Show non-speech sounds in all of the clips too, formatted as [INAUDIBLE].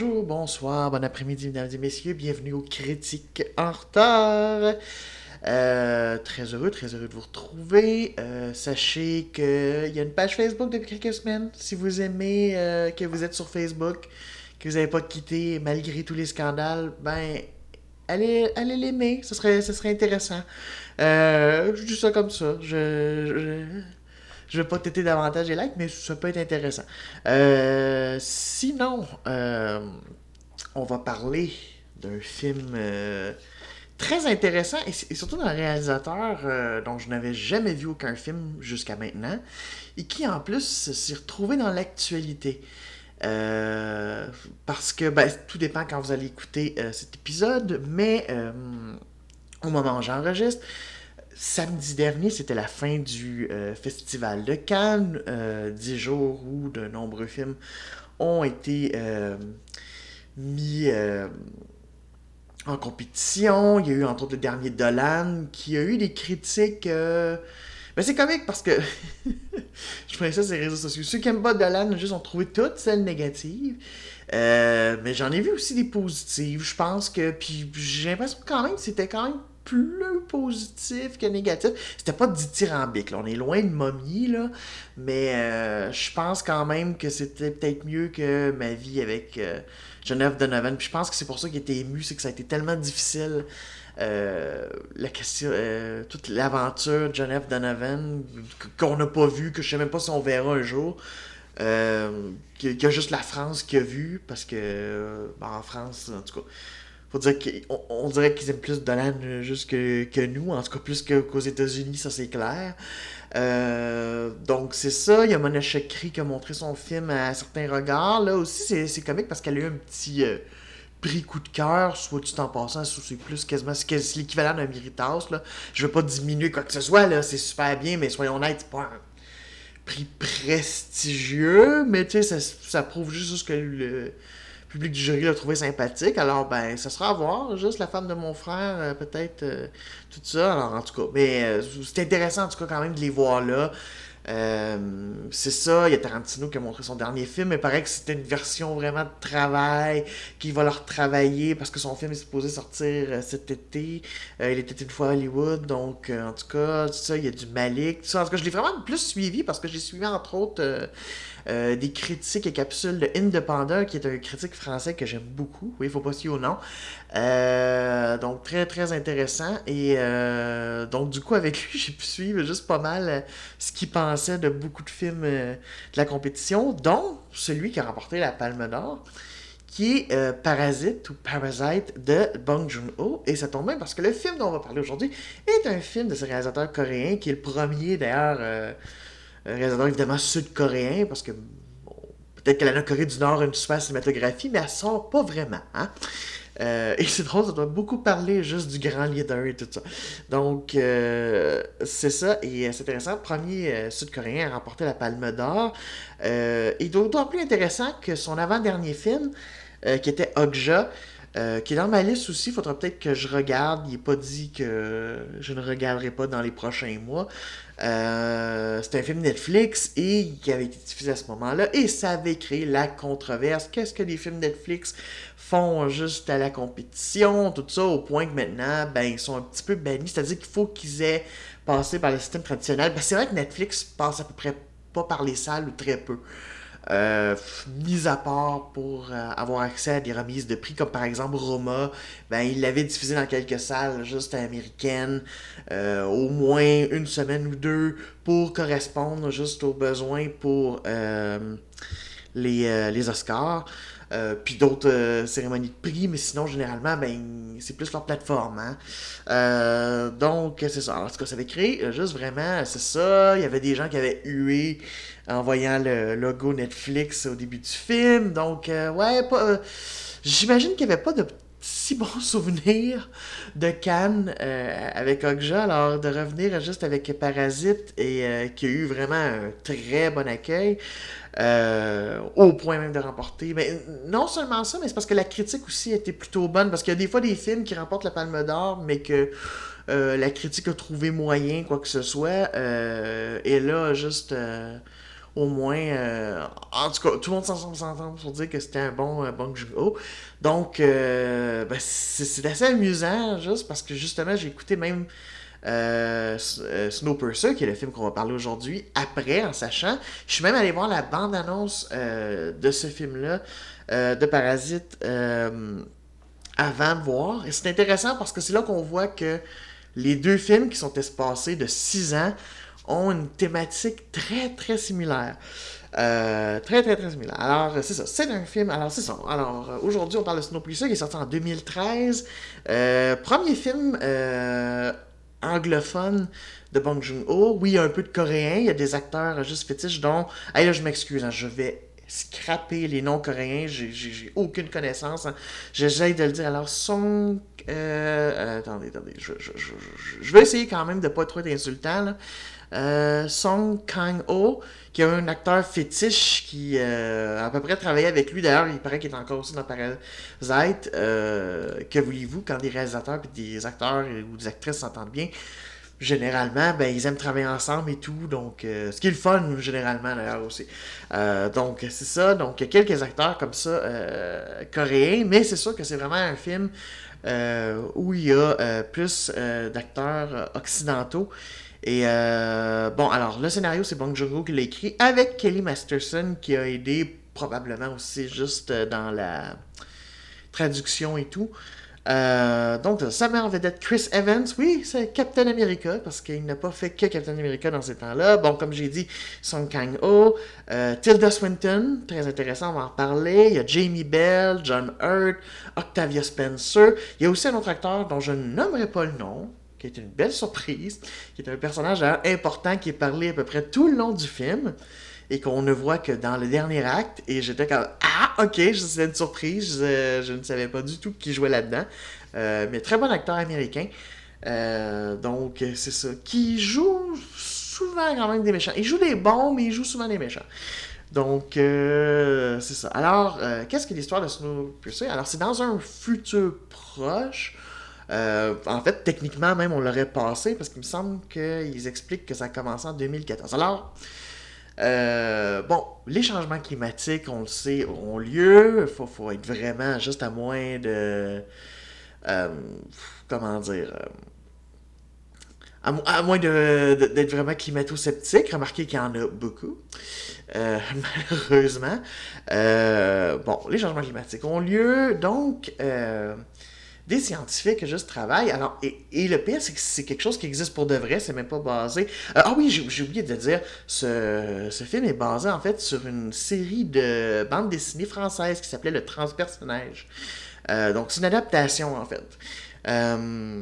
Bonjour, bonsoir, bon après-midi, mesdames et messieurs. Bienvenue aux Critiques en retard. Euh, très heureux, très heureux de vous retrouver. Euh, sachez qu'il y a une page Facebook depuis quelques semaines. Si vous aimez euh, que vous êtes sur Facebook, que vous n'avez pas quitté malgré tous les scandales, ben allez, allez l'aimer. Ce serait, ce serait intéressant. je dis ça comme ça. Je, je, vais pas têter davantage les likes, mais ça peut être intéressant. sinon, on va parler d'un film très intéressant et, surtout d'un réalisateur euh, dont je n'avais jamais vu aucun film jusqu'à maintenant et qui en plus s'est retrouvé dans l'actualité. Euh, parce que ben, tout dépend quand vous allez écouter euh, cet épisode, mais au moment où j'enregistre, samedi dernier, c'était la fin du Festival de Cannes, dix jours où de nombreux films ont été mis en compétition. Il y a eu entre autres le dernier Dolan qui a eu des critiques. Euh... Ben, c'est comique parce que [LAUGHS] je prenais ça sur les réseaux sociaux. Ceux qui aiment pas Dolan juste ont trouvé toutes celles négatives. Euh, mais j'en ai vu aussi des positives. Je pense que. Puis j'ai l'impression quand même que c'était quand même plus positif que négatif. C'était pas dithyrambique, là. on est loin de momie, là, mais euh, je pense quand même que c'était peut-être mieux que ma vie avec euh, Donovan. Puis je pense que c'est pour ça qu'il était ému, c'est que ça a été tellement difficile. Euh, la question, toute l'aventure de Genève Donovan qu'on n'a pas vu, que je sais même pas si on verra un jour. qu'il y a juste la France qui a vu, parce que ben, en France, en tout cas, faut dire qu'on on dirait qu'ils aiment plus Dolan euh, juste que, nous, en tout cas plus qu'aux États-Unis, ça c'est clair. Euh, donc c'est ça, il y a Mona Chakri qui a montré son film à certains regards. Là aussi, c'est comique parce qu'elle a eu un petit euh, prix coup de cœur, soit tu t'en passant, c'est plus quasiment l'équivalent d'un Méritas. Là. Je veux pas diminuer quoi que ce soit, là, c'est super bien, mais soyons honnêtes, c'est pas un prix prestigieux, mais tu sais, ça, ça, prouve juste que le public du jury l'a trouvé sympathique. Alors, ben, ça sera à voir. Juste la femme de mon frère, euh, peut-être, euh, tout ça. Alors, en tout cas, mais euh, c'est intéressant, en tout cas, quand même, de les voir là. c'est ça, il y a Tarantino qui a montré son dernier film, mais paraît que c'était une version vraiment de travail, qu'il va leur travailler parce que son film est supposé sortir cet été. il était une fois à Hollywood, donc en tout cas, tout ça, il y a du Malik, tout ça. En tout cas, je l'ai vraiment plus suivi parce que j'ai suivi entre autres euh, des critiques et capsules de Independent, qui est un critique français que j'aime beaucoup. Oui, il faut pas se au nom. Euh, donc, très, très intéressant. Et euh, donc, du coup, avec [LAUGHS] lui, j'ai pu suivre juste pas mal ce qu'il pensait de beaucoup de films de la compétition, dont celui qui a remporté la Palme d'Or qui est Parasite ou Parasite de Bong Joon-ho. Et ça tombe bien parce que le film dont on va parler aujourd'hui est un film de ce réalisateur coréen qui est le premier d'ailleurs un réalisateur évidemment sud-coréen, parce que peut-être que la Corée du Nord a une super cinématographie, mais elle sort pas vraiment. Hein? Euh, [LAUGHS] et c'est drôle, ça doit beaucoup parler juste du grand leader et tout ça. Donc, euh, c'est ça, et euh, c'est intéressant. Premier sud-coréen a remporté la Palme d'Or. et d'autant plus intéressant que son avant-dernier film, qui était Okja, qui est dans ma liste aussi, il faudra peut-être que je regarde. Il n'est pas dit que je ne regarderai pas dans les prochains mois. Euh, c'est un film Netflix et qui avait été diffusé à ce moment-là et ça avait créé la controverse. Qu'est-ce que les films Netflix font juste à la compétition, tout ça, au point que maintenant, ben, ils sont un petit peu bannis. C'est-à-dire qu'il faut qu'ils aient passé par le système traditionnel. Ben, c'est vrai que Netflix passe à peu près pas par les salles ou très peu. Euh, mis à part pour euh, avoir accès à des remises de prix, comme par exemple Roma, ben, il l'avait diffusé dans quelques salles juste américaines, euh, au moins une semaine ou deux, pour correspondre juste aux besoins pour les, les Oscars. Puis d'autres cérémonies de prix, mais sinon, généralement, ben, c'est plus leur plateforme. Hein. donc, c'est ça. En tout cas, ça avait créé juste vraiment, c'est ça. Il y avait des gens qui avaient hué en voyant le logo Netflix au début du film. Donc, euh, ouais, euh, j'imagine qu'il n'y avait pas de si bons [LAUGHS] souvenirs de Cannes euh, avec Okja. Alors, de revenir juste avec Parasite et qui a eu vraiment un très bon accueil. Au point même de remporter. Mais non seulement ça, mais c'est parce que la critique aussi était plutôt bonne. Parce qu'il y a des fois des films qui remportent la Palme d'Or, mais que la critique a trouvé moyen, quoi que ce soit. et là, juste au moins, euh, en tout cas, tout le monde s'entend pour dire que c'était un bon euh, Bong Joon-ho. Donc, euh, ben, c'est assez amusant, juste parce que justement, j'ai écouté même Snowpiercer, qui est le film qu'on va parler aujourd'hui, après, en sachant. Je suis même allé voir la bande-annonce de ce film-là, de Parasite, avant de voir. Et c'est intéressant parce que c'est là qu'on voit que les deux films qui sont espacés de 6 ans ont une thématique très, très similaire. Euh, très, très, très similaire. Alors, c'est ça. C'est un film. Alors, c'est ça. Alors, euh, aujourd'hui, on parle de Snowpiercer qui est sorti en 2013. Euh, premier film anglophone de Bong Joon-ho. Oui, il y a un peu de coréen. Il y a des acteurs juste fétiches dont... Hey, là, je m'excuse. Hein, je vais scraper les noms coréens. J'ai aucune connaissance. Hein. J'essaie de le dire. Alors, Song... attendez, attendez. Je, vais essayer quand même de pas trop être insultant. Là. Euh, Song Kang-ho, qui est un acteur fétiche qui euh, a à peu près travaillé avec lui. D'ailleurs, il paraît qu'il est encore aussi dans Parasite. Euh, que voulez-vous, quand des réalisateurs et des acteurs ou des actrices s'entendent bien, généralement, ben, ils aiment travailler ensemble et tout. Donc, ce qui est le fun, généralement, d'ailleurs, aussi. donc, c'est ça. Donc, il y a quelques acteurs comme ça, coréens, mais c'est sûr que c'est vraiment un film où il y a plus d'acteurs occidentaux. Et euh, bon, alors le scénario, c'est Bong Joon-ho qui l'a écrit avec Kelly Masterson qui a aidé probablement aussi juste euh, dans la traduction et tout. Euh, donc, sa mère vedette Chris Evans, oui, c'est Captain America, parce qu'il n'a pas fait que Captain America dans ces temps-là. Bon, comme j'ai dit, Song Kang-ho, Tilda Swinton, très intéressant, on va en reparler. Il y a Jamie Bell, John Hurt, Octavia Spencer. Il y a aussi un autre acteur dont je ne nommerai pas le nom, qui est une belle surprise, qui est un personnage important qui est parlé à peu près tout le long du film et qu'on ne voit que dans le dernier acte. Et j'étais comme Ah, ok, c'était une surprise, je, ne savais pas du tout qui jouait là-dedans. Euh, mais très bon acteur américain. Euh, donc, c'est ça. Qui joue souvent quand même des méchants. Il joue des bons, mais il joue souvent des méchants. Donc, euh, c'est ça. Alors, qu'est-ce que l'histoire de Snowpiercer Alors, c'est dans un futur proche euh, en fait, techniquement, même, on l'aurait passé parce qu'il me semble qu'ils expliquent que ça a commencé en 2014. Alors, euh, bon, les changements climatiques, on le sait, ont lieu. Il faut, être vraiment juste à moins de. Euh, comment dire à, moins d'être vraiment climato-sceptique, remarquez qu'il y en a beaucoup, [LAUGHS] malheureusement. bon, les changements climatiques ont lieu, donc des scientifiques juste travaillent. Alors, et, le pire, c'est que c'est quelque chose qui existe pour de vrai, c'est même pas basé. Euh, ah oui, j'ai oublié de dire, ce, ce, film est basé en fait sur une série de bandes dessinées françaises qui s'appelait Le Transpersonnage. Euh, donc, c'est une adaptation en fait. Euh,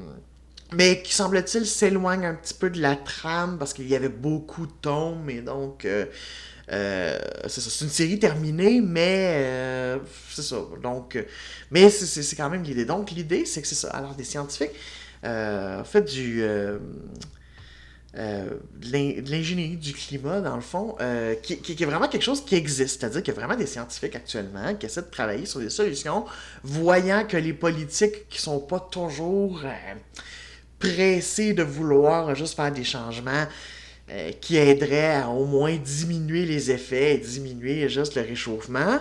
mais qui semble-t-il s'éloigne un petit peu de la trame parce qu'il y avait beaucoup de tomes et donc euh, c'est ça, c'est une série terminée, mais euh, c'est ça. Donc, euh, mais c'est quand même l'idée. Donc, l'idée, c'est que c'est ça. Alors, des scientifiques en fait du. de l'ingénierie du climat, dans le fond, qui, qui, est vraiment quelque chose qui existe. C'est-à-dire qu'il y a vraiment des scientifiques actuellement qui essaient de travailler sur des solutions, voyant que les politiques qui sont pas toujours pressés de vouloir juste faire des changements, euh, qui aiderait à au moins diminuer les effets et diminuer juste le réchauffement.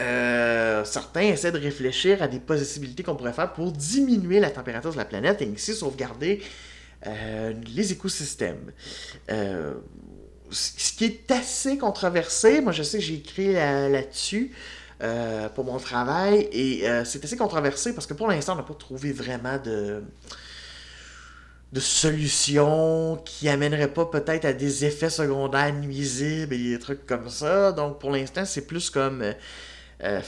Euh, certains essaient de réfléchir à des possibilités qu'on pourrait faire pour diminuer la température de la planète et ainsi sauvegarder euh, les écosystèmes. ce qui est assez controversé, moi je sais que j'ai écrit là-dessus pour mon travail et c'est assez controversé parce que pour l'instant on n'a pas trouvé vraiment de de solutions qui amèneraient pas peut-être à des effets secondaires nuisibles et des trucs comme ça. Donc pour l'instant, c'est plus comme. Euh, euh,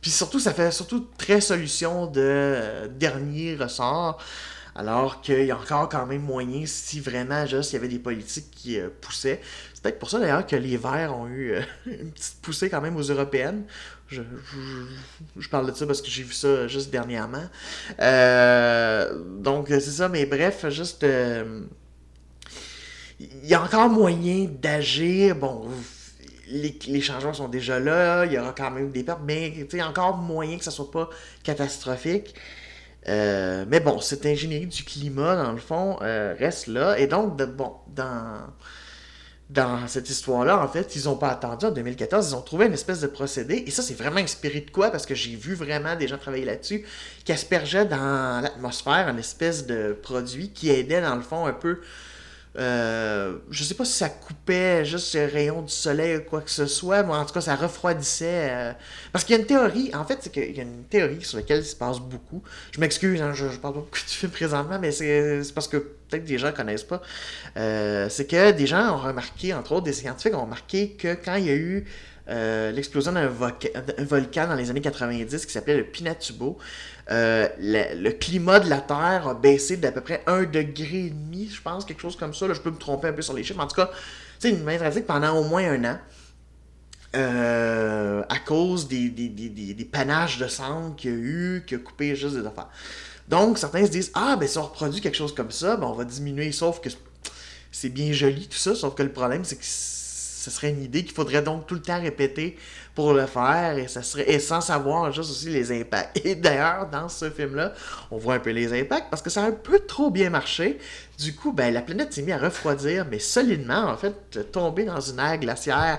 puis surtout, ça fait surtout très solution de euh, dernier ressort. Alors qu'il y a encore quand même moyen, si vraiment juste il y avait des politiques qui poussaient. C'est peut-être pour ça d'ailleurs que les Verts ont eu [LAUGHS] une petite poussée quand même aux Européennes. Je, je, parle de ça parce que j'ai vu ça juste dernièrement. Euh, donc, c'est ça, mais bref, juste. Euh, il y a encore moyen d'agir. Bon, les, les, changements sont déjà là, il y aura quand même des pertes, mais il y a encore moyen que ça soit pas catastrophique. mais bon, cette ingénierie du climat, dans le fond, reste là. Et donc, bon, dans dans cette histoire-là, en fait, ils n'ont pas attendu en 2014, ils ont trouvé une espèce de procédé, et ça, c'est vraiment inspiré de quoi? Parce que j'ai vu vraiment des gens travailler là-dessus, qui aspergeaient dans l'atmosphère une espèce de produit qui aidait, dans le fond, un peu euh, je sais pas si ça coupait juste les rayons du soleil ou quoi que ce soit, mais en tout cas, ça refroidissait. Euh, parce qu'il y a une théorie, en fait, c'est qu'il y a une théorie sur laquelle il se passe beaucoup. Je m'excuse, hein, je, je parle pas beaucoup du film présentement, mais c'est parce que peut-être des gens connaissent pas. Euh, c'est que des gens ont remarqué, entre autres, des scientifiques ont remarqué que quand il y a eu l'explosion d'un volcan dans les années 90 qui s'appelait le Pinatubo. Euh, le, climat de la Terre a baissé d'à peu près un degré et demi, je pense, quelque chose comme ça. Je peux me tromper un peu sur les chiffres. En tout cas, c'est une main pendant au moins un an. Euh, à cause des, des, panaches de cendres qu'il y a eu, qui a coupé juste des affaires. Donc, certains se disent Ah, ben si on reproduit quelque chose comme ça, ben, on va diminuer, sauf que c'est bien joli tout ça, sauf que le problème, c'est que ce serait une idée qu'il faudrait donc tout le temps répéter pour le faire et ça serait et sans savoir juste aussi les impacts. Et d'ailleurs, dans ce film-là, on voit un peu les impacts parce que ça a un peu trop bien marché. Du coup, ben, la planète s'est mise à refroidir, mais solidement, en fait, tomber dans une ère glaciaire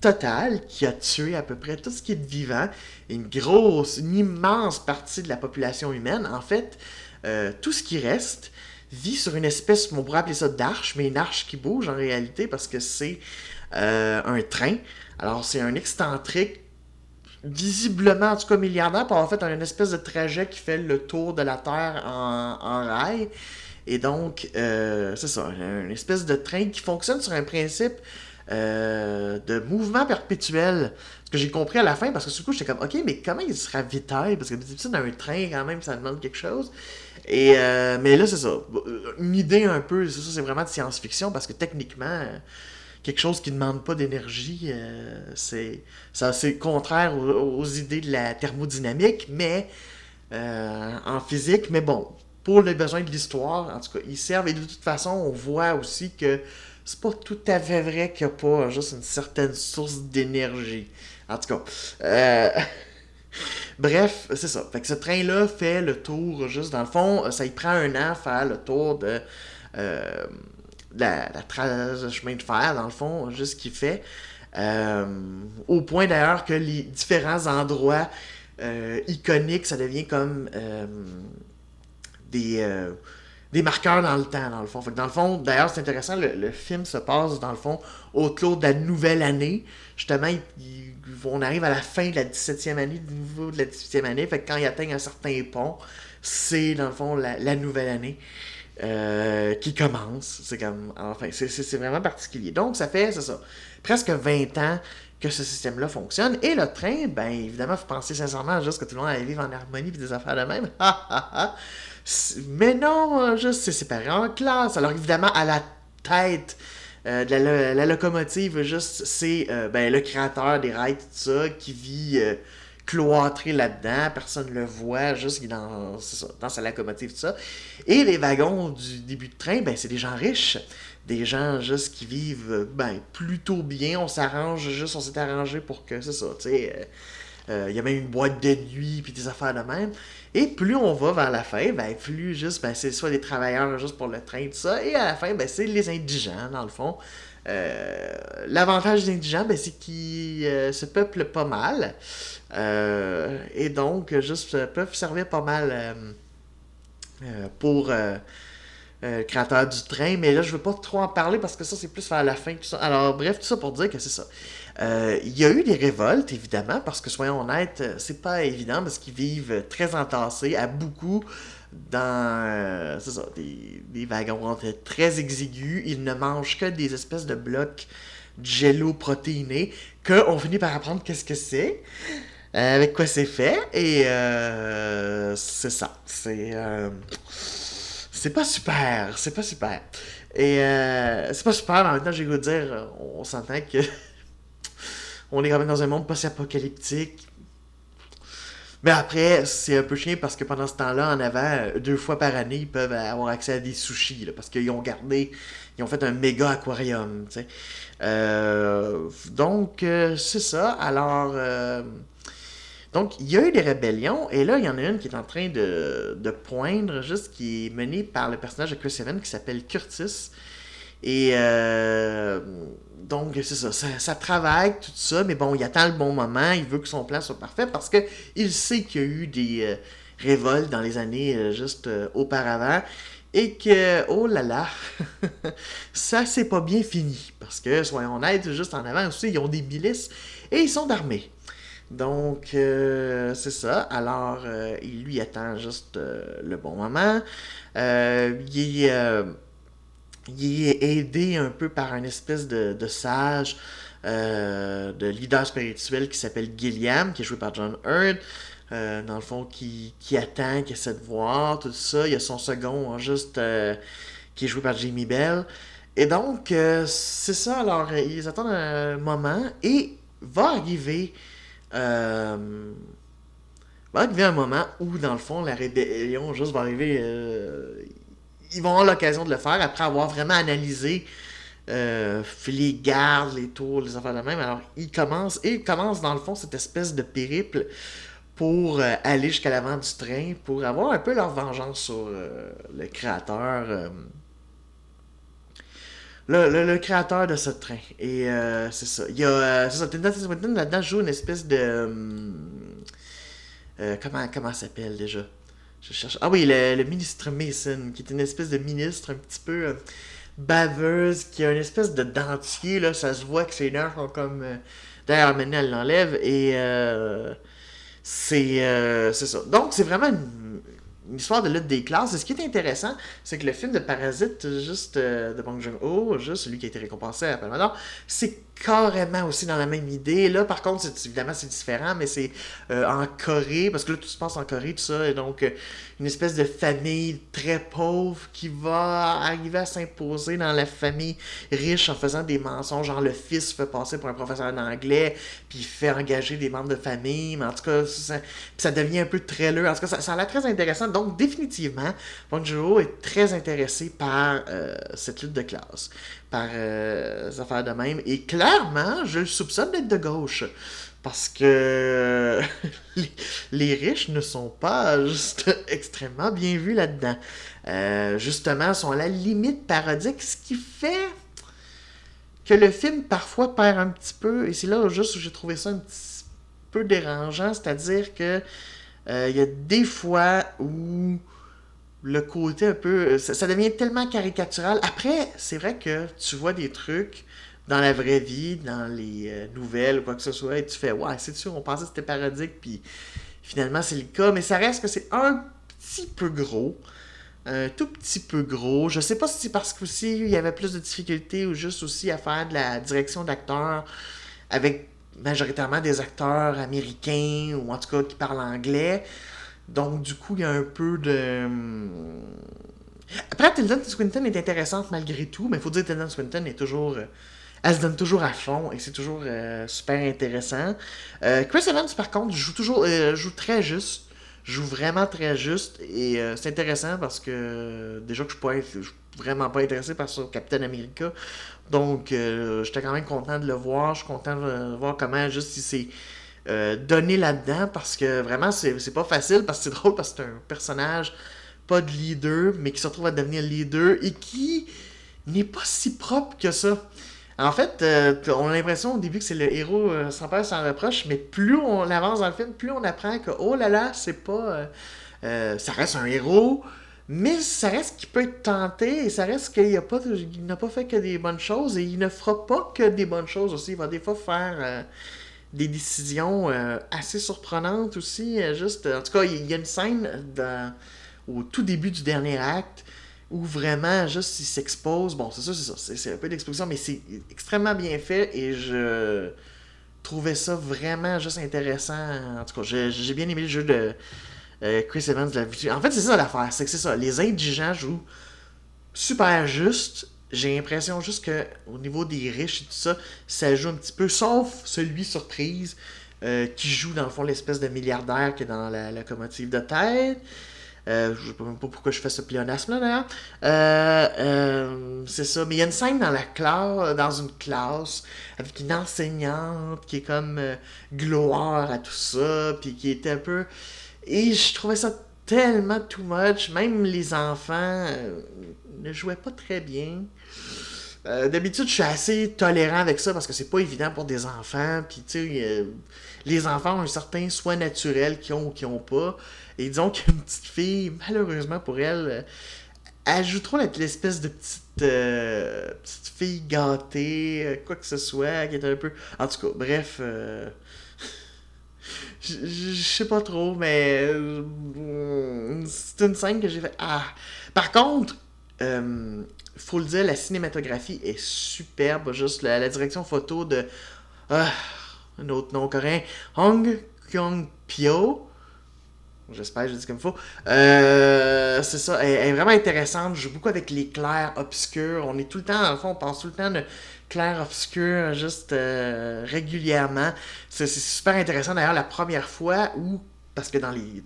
totale qui a tué à peu près tout ce qui est vivant. Une grosse, une immense partie de la population humaine. En fait, euh, tout ce qui reste vit sur une espèce, on pourrait appeler ça d'arche, mais une arche qui bouge en réalité parce que c'est euh, un train. Alors, c'est un excentrique, visiblement, en tout cas milliardaire, pour avoir fait une espèce de trajet qui fait le tour de la Terre en, en rail. Et donc, euh, c'est ça, une espèce de train qui fonctionne sur un principe euh, de mouvement perpétuel. Ce que j'ai compris à la fin, parce que du coup, j'étais comme, ok, mais comment il se ravitaille Parce que d'habitude, un train, quand même, ça demande quelque chose. Et, mais là, c'est ça. Une idée un peu, c'est ça, c'est vraiment de science-fiction, parce que techniquement, quelque chose qui ne demande pas d'énergie, euh, c'est contraire aux, idées de la thermodynamique, mais euh, en physique, mais bon, pour les besoins de l'histoire, en tout cas, ils servent. Et de toute façon, on voit aussi que c'est pas tout à fait vrai qu'il n'y a pas juste une certaine source d'énergie. En tout cas. Euh, [LAUGHS] bref, c'est ça. Fait que ce train-là fait le tour, juste dans le fond, ça y prend un an à faire le tour de la, la trace de chemin de fer, dans le fond, juste ce qu'il fait. Euh, au point d'ailleurs que les différents endroits euh, iconiques, ça devient comme euh, des, des marqueurs dans le temps, dans le fond. dans le fond, d'ailleurs, c'est intéressant, le, film se passe, dans le fond, autour de la nouvelle année. Justement, on arrive à la fin de la 17e année, du niveau de la 18e année. Fait que quand il atteignent un certain pont, c'est, dans le fond, la nouvelle année. Euh, qui commence. C'est comme. Enfin, c'est vraiment particulier. Donc, ça fait, c'est ça, presque 20 ans que ce système-là fonctionne. Et le train, ben évidemment, il faut penser sincèrement juste que tout le monde allait vivre en harmonie et des affaires de même. [LAUGHS] Mais non, juste c'est séparé en classe. Alors évidemment, à la tête euh, de la, locomotive, juste c'est euh, ben, le créateur des rails, tout ça, qui vit cloîtré là-dedans, personne ne le voit, juste dans, dans sa locomotive, tout ça. Et les wagons du début de train, ben, c'est des gens riches, des gens juste qui vivent ben, plutôt bien, on s'arrange, juste on s'est arrangé pour que, c'est ça, tu sais, euh, euh, il y a même une boîte de nuit, puis des affaires de même. Et plus on va vers la fin, ben, plus juste, ben, c'est soit des travailleurs juste pour le train, tout ça, et à la fin, ben, c'est les indigents, dans le fond. Euh, l'avantage des indigents, ben, c'est qu'ils se peuplent pas mal. Euh, et donc, juste euh, peuvent servir pas mal euh, pour le créateur du train. Mais là, je veux pas trop en parler parce que ça, c'est plus vers la fin. Ça. Alors, bref, tout ça pour dire que c'est ça. Il y a eu des révoltes, évidemment, parce que, soyons honnêtes, c'est pas évident parce qu'ils vivent très entassés à beaucoup dans ça, des, des, wagons très exigus. Ils ne mangent que des espèces de blocs jello protéinés qu'on finit par apprendre qu'est-ce que c'est. Euh, avec quoi c'est fait. Et euh, c'est ça. C'est. Euh, c'est pas super. C'est pas super. Et c'est pas super, mais en même temps, j'ai goût de dire, on s'entend que. [LAUGHS] on est quand même dans un monde post-apocalyptique. Mais après, c'est un peu chiant parce que pendant ce temps-là, en avant, deux fois par année, ils peuvent avoir accès à des sushis. parce qu'ils ont gardé. Ils ont fait un méga aquarium. donc, c'est ça. Alors. Donc, il y a eu des rébellions, et là, il y en a une qui est en train de, de poindre, juste qui est menée par le personnage de Chris Evans qui s'appelle Curtis. Et euh, donc, c'est ça, ça, travaille, tout ça, mais bon, il attend le bon moment, il veut que son plan soit parfait parce que il sait qu'il y a eu des euh, révoltes dans les années euh, juste auparavant et que, oh là là, [LAUGHS] ça c'est pas bien fini. Parce que, soyons honnêtes, juste en avant aussi, ils ont des milices et ils sont d'armée. Donc, c'est ça. Alors, il lui attend juste le bon moment. il est il est aidé un peu par un espèce de, sage, euh, de leader spirituel qui s'appelle Gilliam, qui est joué par John Hurt. Euh, dans le fond, qui, attend, qui essaie de voir, tout ça. Il y a son second, hein, juste, euh, qui est joué par Jamie Bell. Et donc, c'est ça. Alors, ils attendent un moment et va arriver. va arriver un moment où, dans le fond, la rébellion juste va arriver ils vont avoir l'occasion de le faire après avoir vraiment analysé euh, les gardes, les tours, les affaires de même. Alors, ils commencent, et ils commencent dans le fond cette espèce de périple pour euh, aller jusqu'à l'avant du train, pour avoir un peu leur vengeance sur euh, le créateur. Le, créateur de ce train. Et c'est ça. Il y a. c'est ça, là-dedans joue une espèce de. comment comment s'appelle déjà? Je cherche. Ah oui, le, ministre Mason, qui est une espèce de ministre un petit peu euh, baveuse, qui a une espèce de dentier, là. Ça se voit que ses nerfs sont comme. Euh, D'ailleurs, maintenant, elle l'enlève et. Euh, c'est c'est ça. Donc, c'est vraiment une, une histoire de lutte des classes. Et ce qui est intéressant, c'est que le film de Parasite, juste euh, de Bong Joon-ho, juste celui qui a été récompensé à Palme c'est carrément aussi dans la même idée. Là, par contre, évidemment, c'est différent, mais c'est euh, en Corée, parce que là, tout se passe en Corée, tout ça, et donc euh, une espèce de famille très pauvre qui va arriver à s'imposer dans la famille riche en faisant des mensonges, genre le fils fait passer pour un professeur d'anglais, puis il fait engager des membres de famille, mais en tout cas, ça, ça devient un peu trailer. En tout cas, ça, a l'air très intéressant. Donc, définitivement, Bong joon est très intéressé par euh, cette lutte de classe, par euh, affaires de même, et clairement, je soupçonne d'être de gauche. Parce que [LAUGHS] les, riches ne sont pas juste extrêmement bien vus là-dedans. Euh, justement, sont à la limite parodique, ce qui fait que le film parfois perd un petit peu, et c'est là juste où j'ai trouvé ça un petit peu dérangeant, c'est-à-dire que euh, il y a des fois où le côté un peu. Ça, devient tellement caricatural. Après, c'est vrai que tu vois des trucs dans la vraie vie, dans les euh, nouvelles ou quoi que ce soit, et tu fais Ouais, c'est sûr, on pensait que c'était parodique, puis finalement c'est le cas, mais ça reste que c'est un petit peu gros. Un tout petit peu gros. Je sais pas si c'est parce qu'aussi il y avait plus de difficultés ou juste aussi à faire de la direction d'acteurs avec majoritairement des acteurs américains ou en tout cas qui parlent anglais. Donc, du coup, il y a un peu de. Hum, après, Tilden Swinton est intéressante malgré tout, mais il faut dire que Tilden Swinton est toujours. Euh, elle se donne toujours à fond et c'est toujours euh, super intéressant. Euh, Chris Evans, par contre, joue toujours joue très juste. Joue vraiment très juste et c'est intéressant parce que déjà que je suis, suis vraiment pas intéressé par ce Captain America. Donc, euh, j'étais quand même content de le voir. Je suis content de voir comment juste il s'est euh, donné là-dedans parce que vraiment, c'est pas facile parce que c'est drôle parce que c'est un personnage pas de leader, mais qui se retrouve à devenir leader et qui n'est pas si propre que ça. En fait, euh, on a l'impression au début que c'est le héros sans peur, sans reproche, mais plus on avance dans le film, plus on apprend que oh là là, c'est pas. ça reste un héros, mais ça reste qu'il peut être tenté et ça reste qu'il n'a pas, pas fait que des bonnes choses et il ne fera pas que des bonnes choses aussi. Il va des fois faire euh, des décisions euh, assez surprenantes aussi. Euh, juste, en tout cas, il y a une scène au tout début du dernier acte où vraiment juste il s'expose. Bon, c'est ça, c'est ça. C'est, un peu d'exposition, mais c'est extrêmement bien fait et je trouvais ça vraiment juste intéressant. En tout cas, j'ai bien aimé le jeu de euh, Chris Evans de la En fait, c'est ça l'affaire. C'est que c'est ça. Les indigents jouent super juste. J'ai l'impression juste que au niveau des riches et tout ça, ça joue un petit peu, sauf celui surprise euh, qui joue dans le fond l'espèce de milliardaire qui est dans la locomotive de tête. Euh, je sais même pas pourquoi je fais ce pléonasme-là, d'ailleurs. Euh, c'est ça. Mais il y a une scène dans la classe, dans une classe, avec une enseignante qui est comme gloire à tout ça, puis qui est un peu... Et je trouvais ça tellement too much. Même les enfants ne jouaient pas très bien. D'habitude, je suis assez tolérant avec ça parce que c'est pas évident pour des enfants. Puis, tu sais, les enfants ont un certain soin naturel qu'ils ont ou qu'ils n'ont pas. Et disons qu'une petite fille, malheureusement pour elle, euh, elle joue trop l'espèce de petite, euh, petite fille gâtée, euh, quoi que ce soit, qui est un peu. En tout cas, bref. [LAUGHS] Je sais pas trop, mais c'est une scène que j'ai fait. Ah! Par contre, faut le dire, la cinématographie est superbe. Juste la, direction photo de. Ah, un autre nom coréen, Hong Kyung-pyo. J'espère, je dis comme il faut. Euh, c'est ça, elle, est vraiment intéressante. Je joue beaucoup avec les clairs obscurs. On est tout le temps, le fond, on pense tout le temps de clairs obscurs, juste euh, régulièrement. C'est super intéressant. D'ailleurs, la première fois où, parce que dans les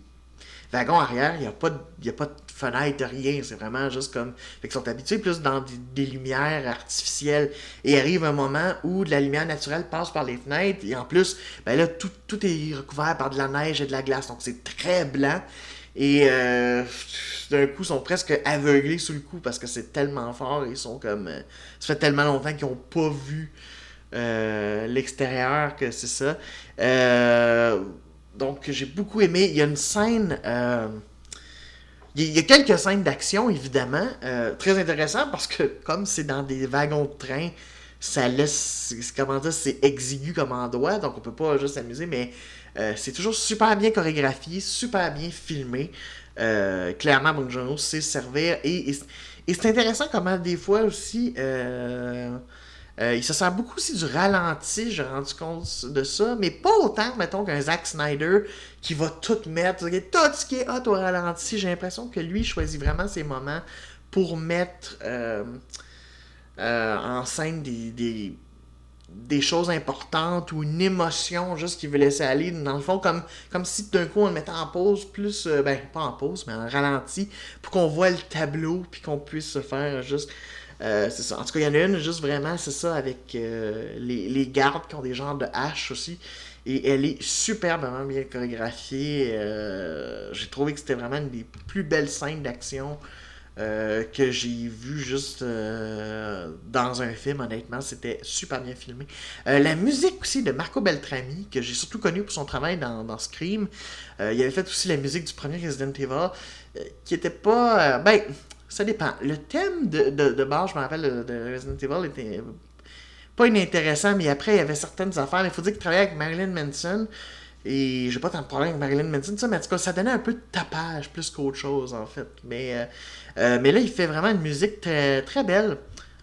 wagons arrière, il n'y a, a pas de fenêtre, rien. C'est vraiment juste comme. Fait qu'ils sont habitués plus dans des, lumières artificielles. Et arrive un moment où de la lumière naturelle passe par les fenêtres. Et en plus, ben là, tout, tout est recouvert par de la neige et de la glace. Donc c'est très blanc. Et euh, d'un coup, ils sont presque aveuglés sous le coup parce que c'est tellement fort. Ils sont comme. Euh, ça fait tellement longtemps qu'ils n'ont pas vu euh, l'extérieur que c'est ça. donc j'ai beaucoup aimé. Il y a une scène. Il y a quelques scènes d'action, évidemment, euh, très intéressant parce que comme c'est dans des wagons de train, ça laisse, comment dire, c'est exigu comme endroit, donc on peut pas juste s'amuser, mais euh, c'est toujours super bien chorégraphié, super bien filmé. Euh, clairement, Bong Joon-ho sait servir et, et, c'est intéressant comment des fois aussi il se sert beaucoup aussi du ralenti, j'ai rendu compte de ça, mais pas autant, mettons, qu'un Zack Snyder qui va tout mettre, tout ce qui est hot au ralenti. J'ai l'impression que lui choisit vraiment ses moments pour mettre euh, euh, en scène des, des, choses importantes ou une émotion juste qu'il veut laisser aller. Dans le fond, comme, comme si d'un coup on le mettait en pause, plus, ben pas en pause, mais en ralenti, pour qu'on voit le tableau, puis qu'on puisse se faire juste euh, c'est ça. En tout cas, il y en a une, juste vraiment, c'est ça, avec euh, les, gardes qui ont des genres de haches aussi. Et elle est superbement bien chorégraphiée. Euh, j'ai trouvé que c'était vraiment une des plus belles scènes d'action que j'ai vues juste dans un film, honnêtement. C'était super bien filmé. la musique aussi de Marco Beltrami, que j'ai surtout connu pour son travail dans, dans Scream. il avait fait aussi la musique du premier Resident Evil, qui était pas... ben, ça dépend. Le thème de, de, de base, je me rappelle, de, Resident Evil était pas inintéressant, mais après, il y avait certaines affaires. Il faut dire qu'il travaillait avec Marilyn Manson. Et j'ai pas tant de problème avec Marilyn Manson, ça, mais en tout cas, ça donnait un peu de tapage plus qu'autre chose, en fait. Mais, euh, euh, mais là, il fait vraiment une musique très, très belle.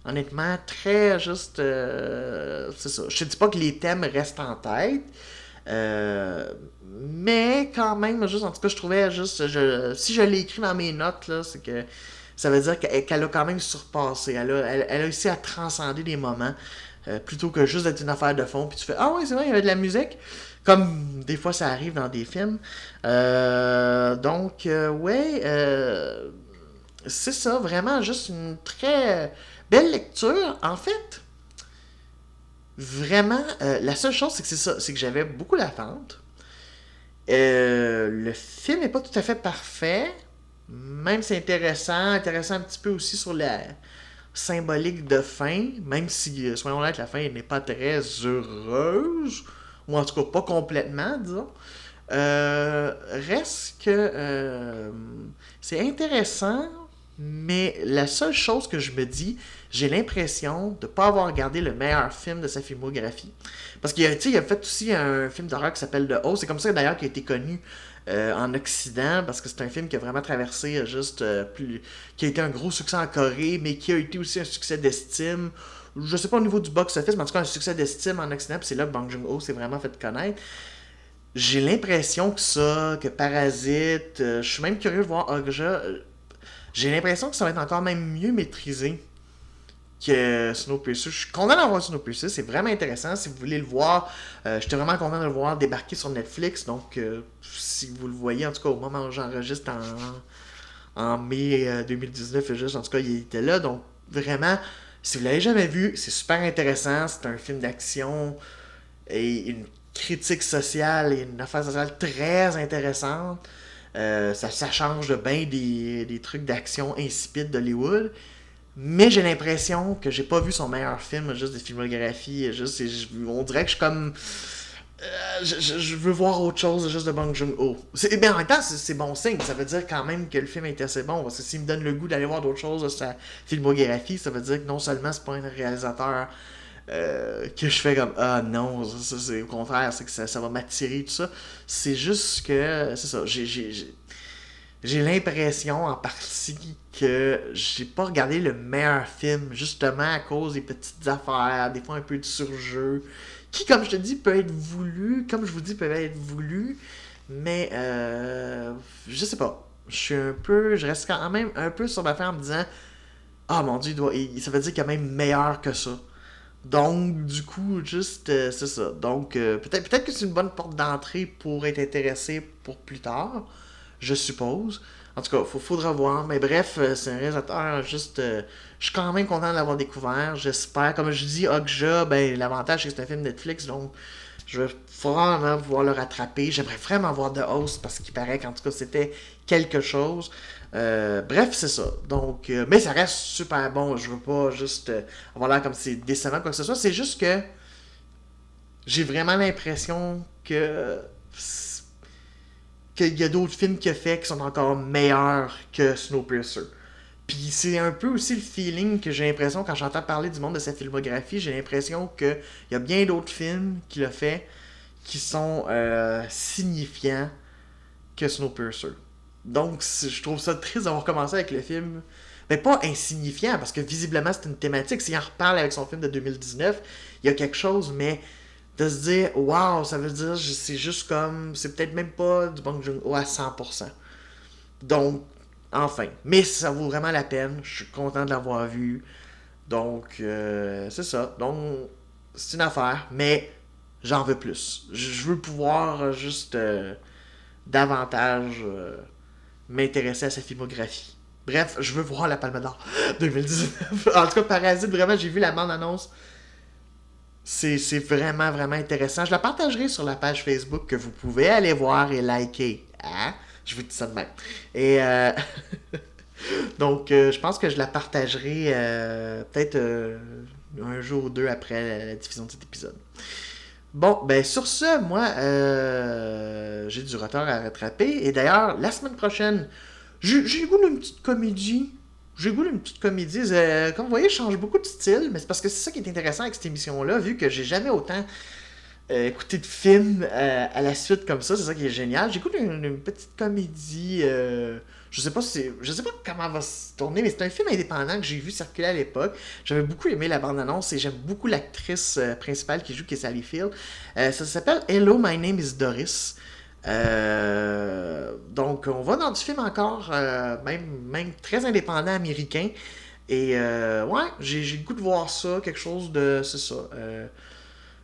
Honnêtement, très juste. Euh, c'est ça. Je te dis pas que les thèmes restent en tête. mais quand même, juste, en tout cas, je trouvais juste. Si je l'ai écrit dans mes notes, là, c'est que ça veut dire qu'elle a quand même surpassé. Elle a, réussi à transcender des moments euh, plutôt que juste d'être une affaire de fond. Puis tu fais Ah oui, c'est vrai, il y avait de la musique. Comme des fois ça arrive dans des films. Euh, donc, euh, ouais, c'est ça, vraiment juste une très belle lecture. En fait, vraiment, la seule chose, c'est que c'est ça, c'est que j'avais beaucoup d'attente. le film n'est pas tout à fait parfait, même c'est intéressant, intéressant un petit peu aussi sur la symbolique de fin, même si, euh, soyons honnêtes, la fin n'est pas très heureuse, ou en tout cas pas complètement, disons. Euh, reste que euh, c'est intéressant, mais la seule chose que je me dis, j'ai l'impression de ne pas avoir regardé le meilleur film de sa filmographie. Parce qu'il a, a fait aussi un film d'horreur qui s'appelle The Host. C'est comme ça d'ailleurs qu'il a été connu euh, en Occident, parce que c'est un film qui a vraiment traversé euh, juste euh, plus. qui a été un gros succès en Corée, mais qui a été aussi un succès d'estime. Je sais pas au niveau du box-office, mais en tout cas un succès d'estime en Occident, puis c'est là que Bang Joon-ho s'est vraiment fait connaître. J'ai l'impression que ça, que Parasite, je suis même curieux de voir Okja. J'ai l'impression que ça va être encore même mieux maîtrisé que Snowpiercer. Je suis content d'avoir Snowpiercer, c'est vraiment intéressant. Si vous voulez le voir, euh, j'étais vraiment content de le voir débarquer sur Netflix. Donc, euh, si vous le voyez, en tout cas au moment où j'enregistre en mai 2019, juste, en tout cas, il était là. Donc, vraiment, si vous l'avez jamais vu, c'est super intéressant. C'est un film d'action et une critique sociale et une affaire sociale très intéressante. ça, ça, change de bien des, des trucs d'action insipides d'Hollywood. Mais j'ai l'impression que j'ai pas vu son meilleur film, juste des filmographies. Juste, on dirait que je suis comme. Euh, je, veux voir autre chose juste de Bong Joon-ho. Mais en même temps, c'est bon signe. Ça veut dire quand même que le film est assez bon. Parce que s'il me donne le goût d'aller voir d'autres choses de sa filmographie, ça veut dire que non seulement c'est pas un réalisateur euh, que je fais comme Ah non, c'est au contraire, c'est que ça, ça va m'attirer, tout ça. C'est juste que. C'est ça. J'ai j'ai l'impression en partie que j'ai pas regardé le meilleur film, justement à cause des petites affaires, des fois un peu de surjeu, qui, comme je te dis, peut être voulu, comme je vous dis, peut être voulu, mais euh, je sais pas. Je suis un peu, je reste quand même un peu sur ma fin en me disant, ah mon dieu, doit, ça veut dire qu'il a même meilleur que ça. Donc, du coup, juste, euh, c'est ça. Donc, euh, peut-être peut que c'est une bonne porte d'entrée pour être intéressé pour plus tard je suppose. En tout cas, il faudra voir. Mais bref, euh, c'est un réalisateur juste. Euh, je suis quand même content de l'avoir découvert. J'espère. Comme je dis, Okja, ben, l'avantage, c'est que c'est un film Netflix. Donc, je vais vraiment pouvoir le rattraper. J'aimerais vraiment voir The Host parce qu'il paraît qu'en tout cas, c'était quelque chose. Euh, bref, c'est ça. Donc, mais ça reste super bon. Je veux pas juste avoir l'air comme c'est décevant, quoi que ce soit. C'est juste que j'ai vraiment l'impression que qu'il y a d'autres films qu'il a fait qui sont encore meilleurs que Snowpiercer. Puis c'est un peu aussi le feeling que j'ai l'impression quand j'entends parler du monde de sa filmographie, j'ai l'impression qu'il y a bien d'autres films qu'il a fait qui sont euh, signifiants que Snowpiercer. Donc je trouve ça triste d'avoir commencé avec le film, mais pas insignifiant parce que visiblement c'est une thématique. S'il en reparle avec son film de 2019, il y a quelque chose, mais de se dire waouh ça veut dire c'est juste comme c'est peut-être même pas du Bong Joon-ho à 100% donc enfin. Mais ça vaut vraiment la peine. Je suis content de l'avoir vu. Donc euh, c'est ça. Donc c'est une affaire mais j'en veux plus. Je veux pouvoir juste euh, davantage euh, m'intéresser à sa filmographie. Bref je veux voir la Palme d'Or [GASPS] 2019 en tout cas Parasite vraiment j'ai vu la bande annonce c'est vraiment, vraiment intéressant. Je la partagerai sur la page Facebook que vous pouvez aller voir et liker. Hein? Je vous dis ça de même. Et euh, [LAUGHS] donc, euh, je pense que je la partagerai euh, peut-être un jour ou deux après la, diffusion de cet épisode. Bon, ben sur ce, moi, j'ai du retard à rattraper. Et d'ailleurs, la semaine prochaine, j'ai goût d'une petite comédie j'ai goûté une petite comédie. Euh, comme vous voyez, je change beaucoup de style, mais c'est parce que c'est ça qui est intéressant avec cette émission-là, vu que j'ai jamais autant euh, écouté de films euh, à la suite comme ça. C'est ça qui est génial. J'écoute une, petite comédie. je sais pas si je sais pas comment va se tourner, mais c'est un film indépendant que j'ai vu circuler à l'époque. J'avais beaucoup aimé la bande-annonce et j'aime beaucoup l'actrice principale qui joue, qui est Sally Field. ça s'appelle Hello, My Name is Doris. Euh, donc, on va dans du film encore, euh, même, même très indépendant américain. Et euh, ouais, j'ai le goût de voir ça, quelque chose de. C'est ça.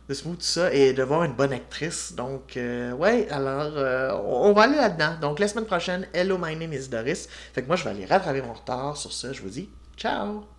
de smooth, ça, et de voir une bonne actrice. Donc, ouais, alors, on, va aller là-dedans. Donc, la semaine prochaine, Hello, my name is Doris. Fait que moi, je vais aller rattraper mon retard. Sur ça, je vous dis ciao!